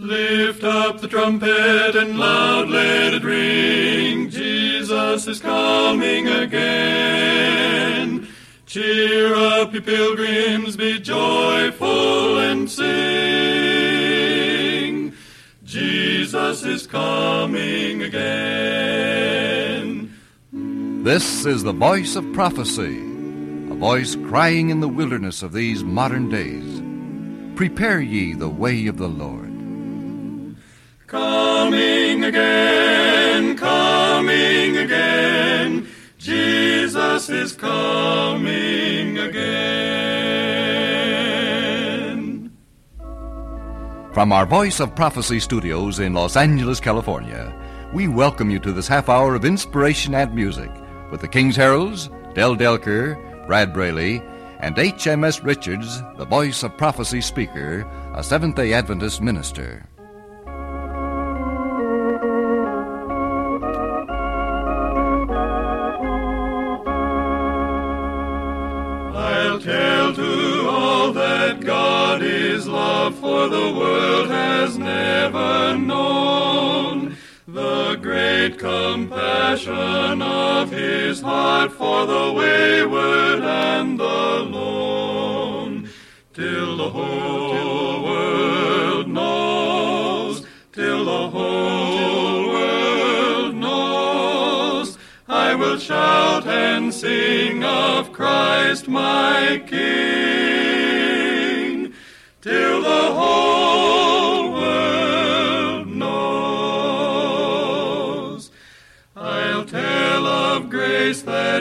Lift up the trumpet and loud let it ring. Jesus is coming again. Cheer up, ye pilgrims, be joyful and sing. Jesus is coming again. This is the voice of prophecy, a voice crying in the wilderness of these modern days. Prepare ye the way of the Lord. Coming again, coming again, Jesus is coming again. From our Voice of Prophecy studios in Los Angeles, California, we welcome you to this half hour of inspiration and music with the King's Heralds, Del Delker, Brad Braley, and H.M.S. Richards, the Voice of Prophecy speaker, a Seventh day Adventist minister. The world has never known the great compassion of his heart for the wayward and the lone, till the whole world knows, till the whole world knows. I will shout and sing of Christ my King,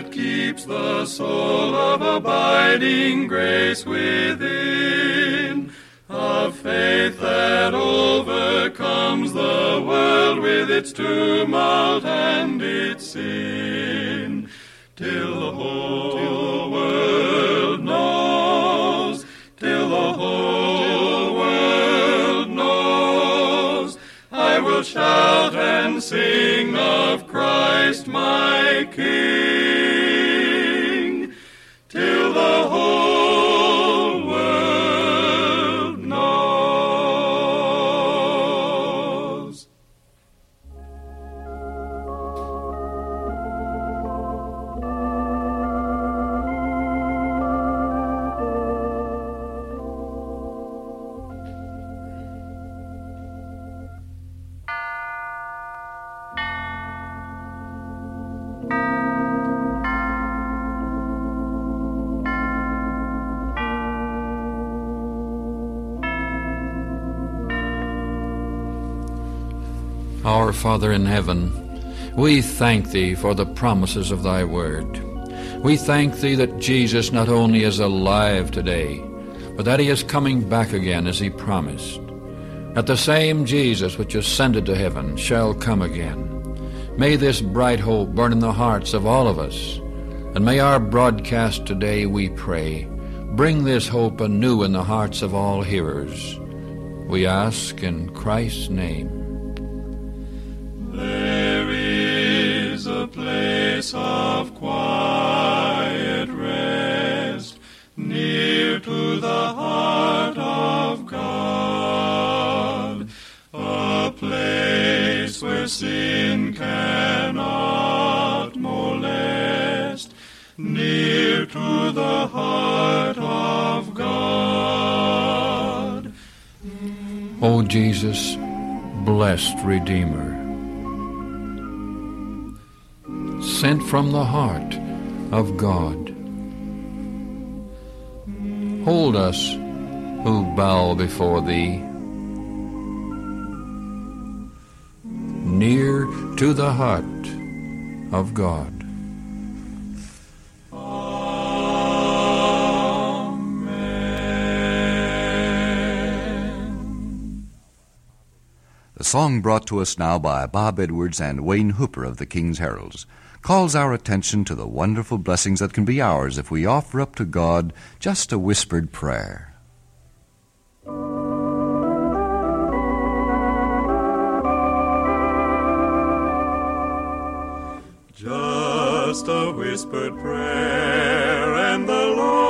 that keeps the soul of abiding grace within, of faith that overcomes the world with its tumult and its sin, Our Father in heaven, we thank Thee for the promises of Thy word. We thank Thee that Jesus not only is alive today, but that He is coming back again as He promised. That the same Jesus which ascended to heaven shall come again. May this bright hope burn in the hearts of all of us, and may our broadcast today, we pray, bring this hope anew in the hearts of all hearers. We ask in Christ's name. Place of quiet rest near to the heart of God, a place where sin cannot molest, near to the heart of God. O Jesus, blessed Redeemer, sent from the heart of God, hold us who bow before Thee, near to the heart of God. The song brought to us now by Bob Edwards and Wayne Hooper of the King's Heralds calls our attention to the wonderful blessings that can be ours if we offer up to God just a whispered prayer. Just a whispered prayer, and the Lord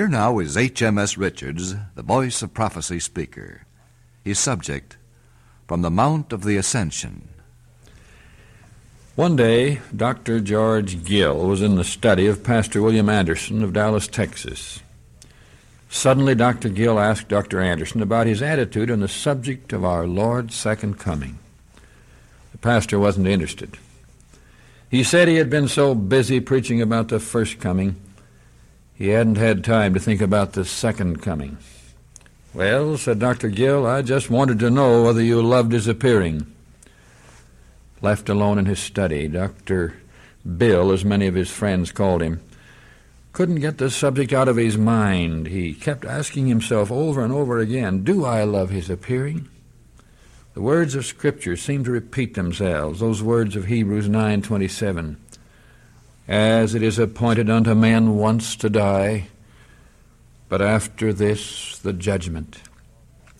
Here now is HMS Richards, the Voice of Prophecy speaker. His subject, From the Mount of the Ascension. One day, Dr. George Gill was in the study of Pastor William Anderson of Dallas, Texas. Suddenly, Dr. Gill asked Dr. Anderson about his attitude on the subject of our Lord's second coming. The pastor wasn't interested. He said he had been so busy preaching about the first coming, he hadn't had time to think about the second coming. Well, said Dr. Gill, I just wanted to know whether you loved his appearing. Left alone in his study, Dr. Bill, as many of his friends called him, couldn't get the subject out of his mind. He kept asking himself over and over again, Do I love his appearing? The words of Scripture seem to repeat themselves, those words of Hebrews 9:27. As it is appointed unto men once to die, but after this the judgment.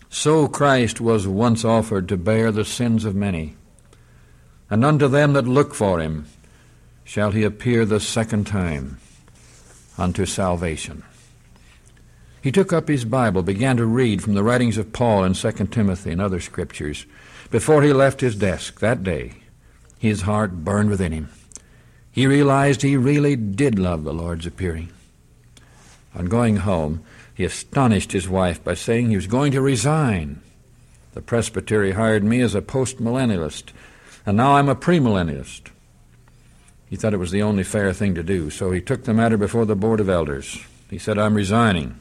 So Christ was once offered to bear the sins of many and unto them that look for him shall he appear the second time unto salvation. He took up his Bible, began to read from the writings of Paul in 2 Timothy and other scriptures. Before he left his desk that day, his heart burned within him. He realized he really did love the Lord's appearing. On going home, he astonished his wife by saying he was going to resign. The presbytery hired me as a postmillennialist and now I'm a premillennialist. He thought it was the only fair thing to do, so he took the matter before the Board of Elders. He said, I'm resigning.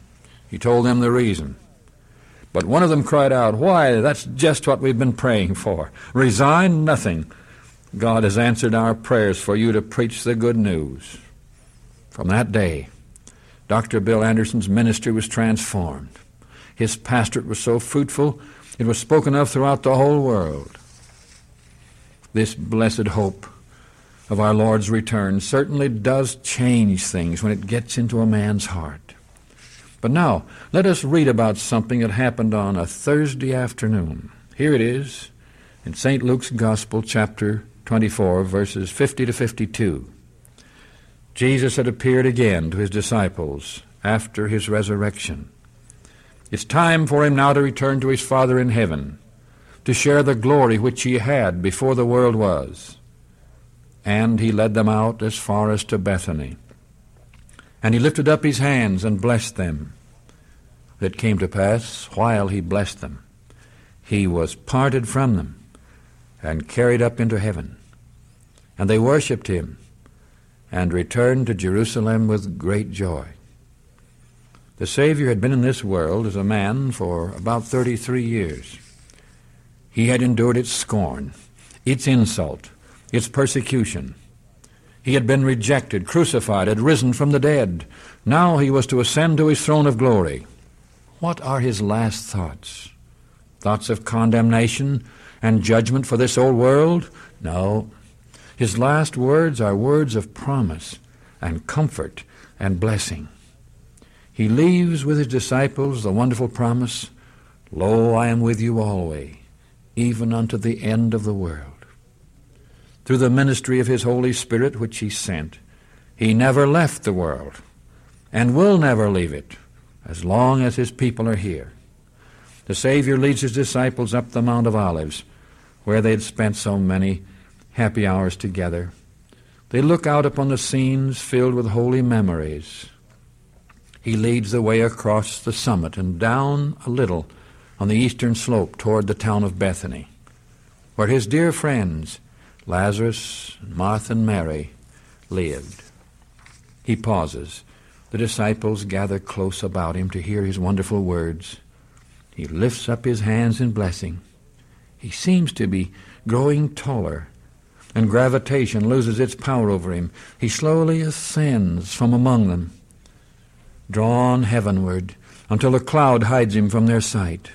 He told them the reason. But one of them cried out, Why, that's just what we've been praying for. Resign nothing. God has answered our prayers for you to preach the good news. From that day, Dr. Bill Anderson's ministry was transformed. His pastorate was so fruitful, it was spoken of throughout the whole world this blessed hope of our Lord's return certainly does change things when it gets into a man's heart. But now, let us read about something that happened on a Thursday afternoon. Here it is in St. Luke's Gospel, chapter 24, verses 50 to 52. Jesus had appeared again to his disciples after his resurrection. It's time for him now to return to his Father in heaven to share the glory which he had before the world was. And he led them out as far as to Bethany. And he lifted up his hands and blessed them. It came to pass, while he blessed them, he was parted from them and carried up into heaven. And they worshipped him and returned to Jerusalem with great joy. The Savior had been in this world as a man for about 33 years. He had endured its scorn, its insult, its persecution. He had been rejected, crucified, had risen from the dead. Now he was to ascend to his throne of glory. What are his last thoughts? Thoughts of condemnation and judgment for this old world? No. His last words are words of promise and comfort and blessing. He leaves with his disciples the wonderful promise, Lo, I am with you always even unto the end of the world. Through the ministry of His Holy Spirit, which He sent, He never left the world and will never leave it as long as His people are here. The Savior leads His disciples up the Mount of Olives, where they had spent so many happy hours together. They look out upon the scenes filled with holy memories. He leads the way across the summit and down a little on the eastern slope toward the town of Bethany, where his dear friends, Lazarus, Martha, and Mary, lived. He pauses. The disciples gather close about him to hear his wonderful words. He lifts up his hands in blessing. He seems to be growing taller, and gravitation loses its power over him. He slowly ascends from among them, drawn heavenward until a cloud hides him from their sight.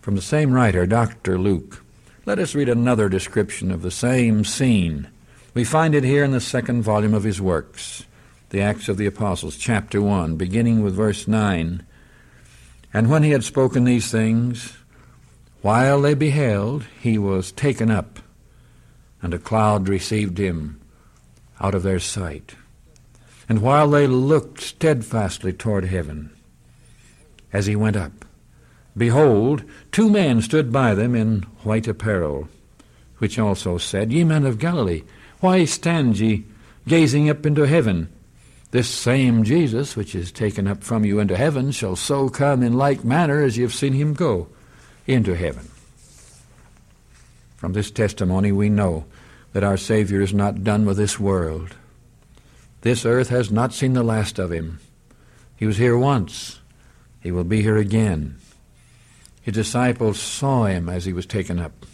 From the same writer, Dr. Luke, let us read another description of the same scene. We find it here in the second volume of his works, the Acts of the Apostles, chapter 1, beginning with verse 9. And when he had spoken these things, while they beheld, he was taken up, and a cloud received him out of their sight. And while they looked steadfastly toward heaven, as he went up, Behold, two men stood by them in white apparel, which also said, Ye men of Galilee, why stand ye gazing up into heaven? This same Jesus, which is taken up from you into heaven, shall so come in like manner as ye have seen him go into heaven. From this testimony we know that our Savior is not done with this world. This earth has not seen the last of him. He was here once. He will be here again. His disciples saw him as he was taken up.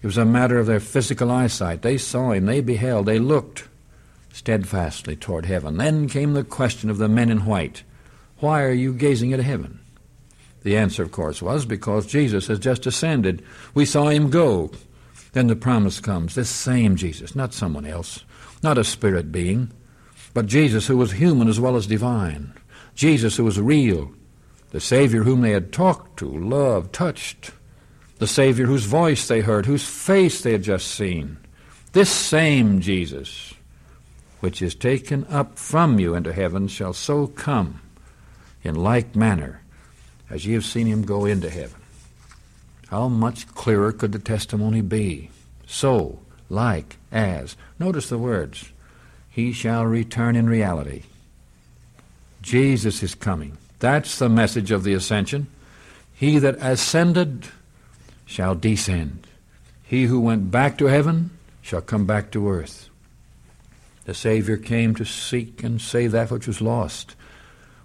It was a matter of their physical eyesight. They saw him, they beheld, they looked steadfastly toward heaven. Then came the question of the men in white Why are you gazing at heaven? The answer, of course, was because Jesus has just ascended. We saw him go. Then the promise comes this same Jesus, not someone else, not a spirit being, but Jesus who was human as well as divine, Jesus who was real, the Savior whom they had talked to, loved, touched, the Savior whose voice they heard, whose face they had just seen. This same Jesus, which is taken up from you into heaven, shall so come in like manner as ye have seen him go into heaven. How much clearer could the testimony be? So, like, as. Notice the words. He shall return in reality. Jesus is coming. That's the message of the ascension. He that ascended shall descend. He who went back to heaven shall come back to earth. The Savior came to seek and save that which was lost.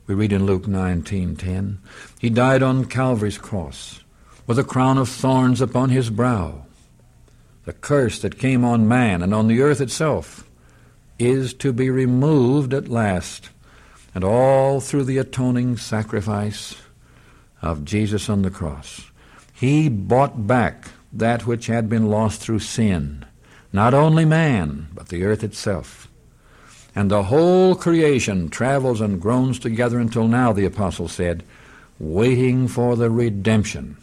We read in Luke 19:10, He died on Calvary's cross with a crown of thorns upon his brow. The curse that came on man and on the earth itself is to be removed at last, and all through the atoning sacrifice of Jesus on the cross. He bought back that which had been lost through sin, not only man, but the earth itself. And the whole creation travels and groans together until now, the apostle said, waiting for the redemption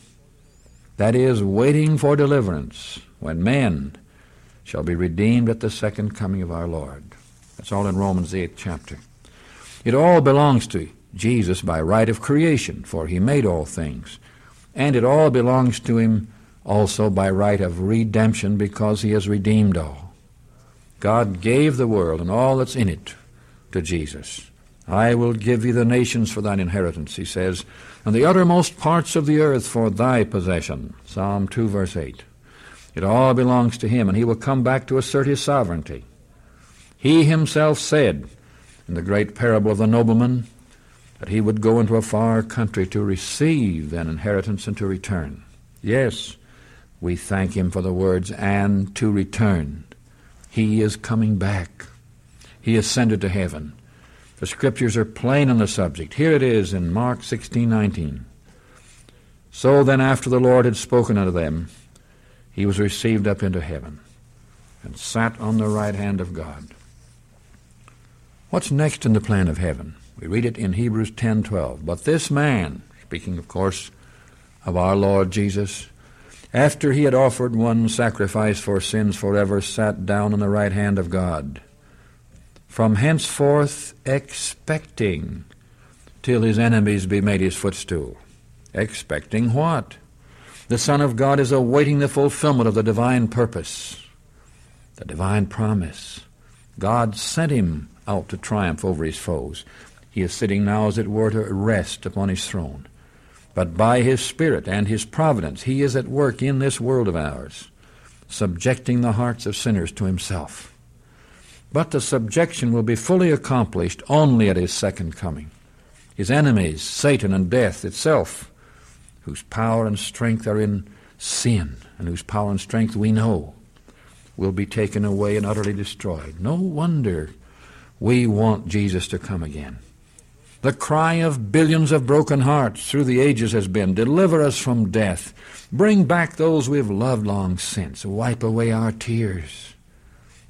that is, waiting for deliverance, when men shall be redeemed at the second coming of our Lord. That's all in Romans, the eighth chapter. It all belongs to Jesus by right of creation, for he made all things. And it all belongs to him also by right of redemption, because he has redeemed all. God gave the world and all that's in it to Jesus. I will give thee the nations for thine inheritance, he says, and the uttermost parts of the earth for thy possession. Psalm 2, verse 8. It all belongs to him, and he will come back to assert his sovereignty. He himself said in the great parable of the nobleman that he would go into a far country to receive an inheritance and to return. Yes, we thank him for the words, and to return. He is coming back. He ascended to heaven. The scriptures are plain on the subject. Here it is in Mark 16:19. So then after the Lord had spoken unto them, he was received up into heaven and sat on the right hand of God. What's next in the plan of heaven? We read it in Hebrews 10:12. But this man, speaking of course of our Lord Jesus, after he had offered one sacrifice for sins forever, sat down on the right hand of God from henceforth expecting till his enemies be made his footstool. Expecting what? The Son of God is awaiting the fulfillment of the divine purpose, the divine promise. God sent him out to triumph over his foes. He is sitting now, as it were, to rest upon his throne. But by his Spirit and his providence, he is at work in this world of ours, subjecting the hearts of sinners to himself. But the subjection will be fully accomplished only at his second coming. His enemies, Satan and death itself, whose power and strength are in sin, and whose power and strength we know, will be taken away and utterly destroyed. No wonder we want Jesus to come again. The cry of billions of broken hearts through the ages has been, Deliver us from death. Bring back those we have loved long since. Wipe away our tears.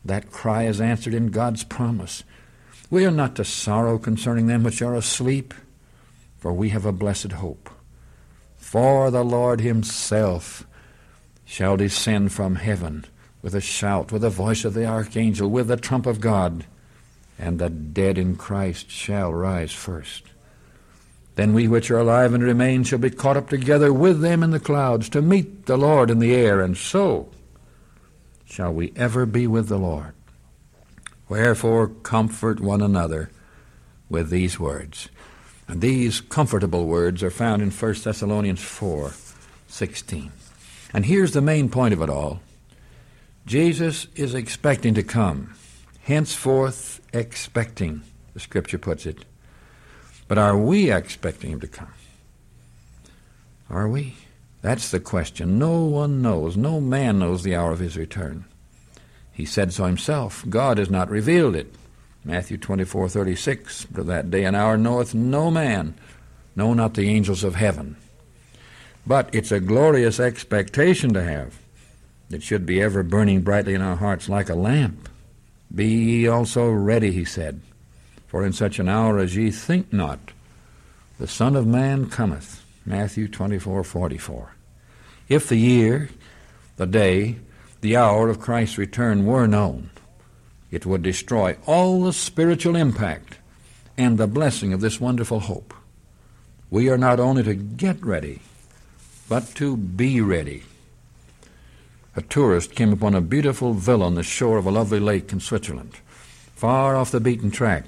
That cry is answered in God's promise. We are not to sorrow concerning them which are asleep, for we have a blessed hope. For the Lord himself shall descend from heaven with a shout, with the voice of the archangel, with the trump of God, and the dead in Christ shall rise first. Then we which are alive and remain shall be caught up together with them in the clouds to meet the Lord in the air, and so shall we ever be with the Lord. Wherefore comfort one another with these words. And these comfortable words are found in 1 Thessalonians 4 16. And here's the main point of it all Jesus is expecting to come, henceforth expecting, the scripture puts it. But are we expecting him to come? Are we? That's the question. No one knows. No man knows the hour of his return. He said so himself. God has not revealed it. Matthew 24:36. But that day and hour knoweth no man, no, not the angels of heaven. But it's a glorious expectation to have. It should be ever burning brightly in our hearts like a lamp. Be ye also ready, he said, for in such an hour as ye think not, the Son of Man cometh. Matthew 24:44. If the year, the day, the hour of Christ's return were known, it would destroy all the spiritual impact and the blessing of this wonderful hope. We are not only to get ready, but to be ready. A tourist came upon a beautiful villa on the shore of a lovely lake in Switzerland. Far off the beaten track,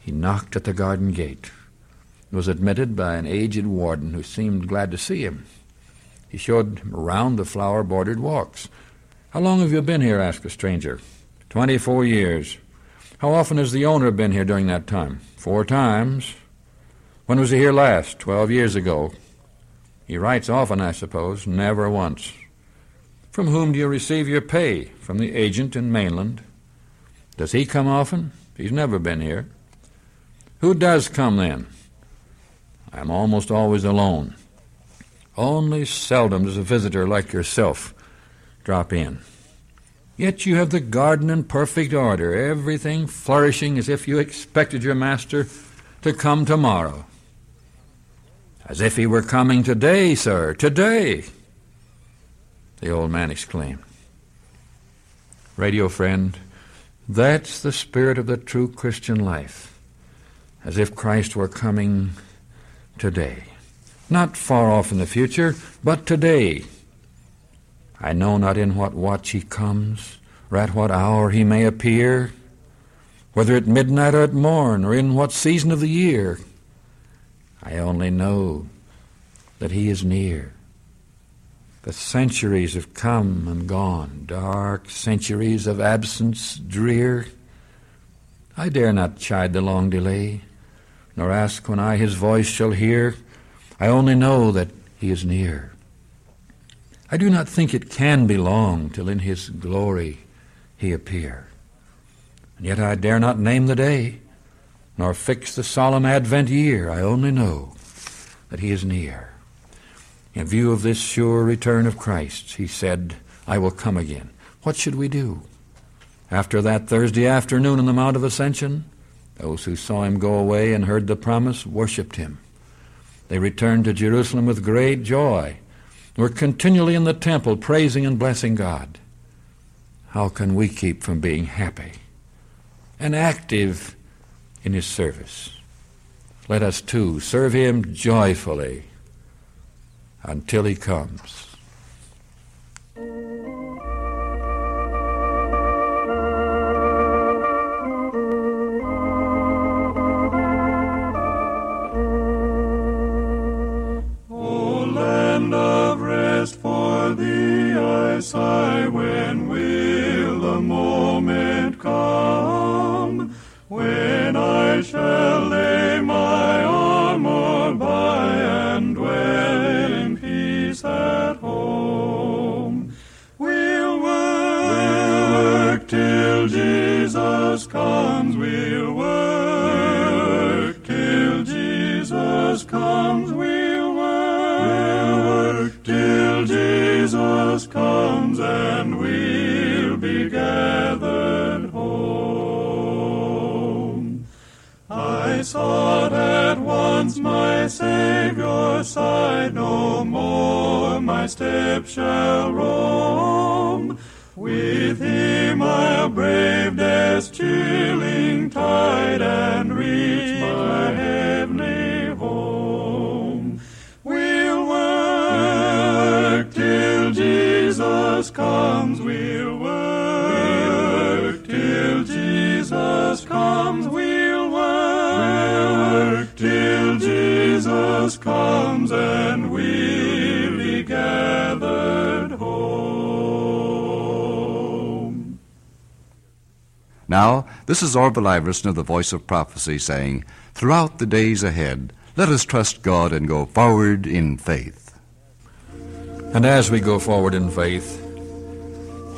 he knocked at the garden gate. He was admitted by an aged warden who seemed glad to see him. He showed him around the flower bordered walks. How long have you been here? asked the stranger. Twenty four years. How often has the owner been here during that time? Four times. When was he here last? Twelve years ago. He writes often, I suppose, never once. From whom do you receive your pay? From the agent in mainland. Does he come often? He's never been here. Who does come then? I'm almost always alone. Only seldom does a visitor like yourself drop in. Yet you have the garden in perfect order, everything flourishing as if you expected your master to come tomorrow. As if he were coming today, sir, today, the old man exclaimed. Radio friend, that's the spirit of the true Christian life, as if Christ were coming today. Not far off in the future, but today. I know not in what watch he comes, or at what hour he may appear, whether at midnight or at morn, or in what season of the year. I only know that He is near. The centuries have come and gone, dark centuries of absence drear. I dare not chide the long delay, nor ask when I His voice shall hear. I only know that He is near. I do not think it can be long till in His glory He appear. And yet I dare not name the day nor fix the solemn Advent year. I only know that He is near. In view of this sure return of Christ, He said, I will come again. What should we do? After that Thursday afternoon on the Mount of Ascension, those who saw Him go away and heard the promise worshipped Him. They returned to Jerusalem with great joy, were continually in the temple praising and blessing God. How can we keep from being happy and active in his service. Let us too serve him joyfully until he comes. O land of rest, for thee I sigh. When will the moment come when I shall till Jesus comes. We'll work till Jesus comes. We'll work till Jesus comes, and we'll be gathered home. I sought at once my Savior's side, no more my steps shall roam. With him I'll brave death's chilling tide and reach this is Orville Iverson of the Voice of Prophecy saying, Throughout the days ahead, let us trust God and go forward in faith. And as we go forward in faith,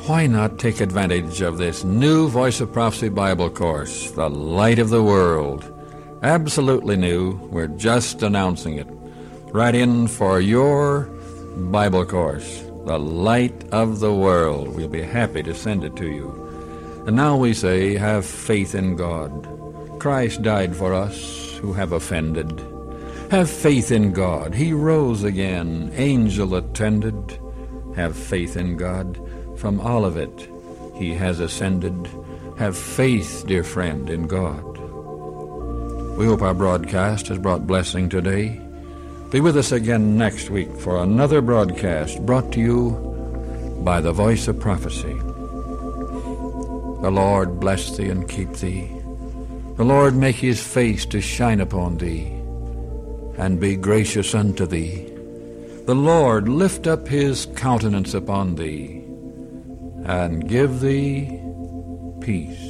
why not take advantage of this new Voice of Prophecy Bible course, The Light of the World? Absolutely new. We're just announcing it. Write in for your Bible course, The Light of the World. We'll be happy to send it to you. And now we say, have faith in God. Christ died for us who have offended. Have faith in God. He rose again. Angel attended. Have faith in God. From Olivet he has ascended. Have faith, dear friend, in God. We hope our broadcast has brought blessing today. Be with us again next week for another broadcast brought to you by the voice of prophecy. The Lord bless thee and keep thee. The Lord make his face to shine upon thee and be gracious unto thee. The Lord lift up his countenance upon thee and give thee peace.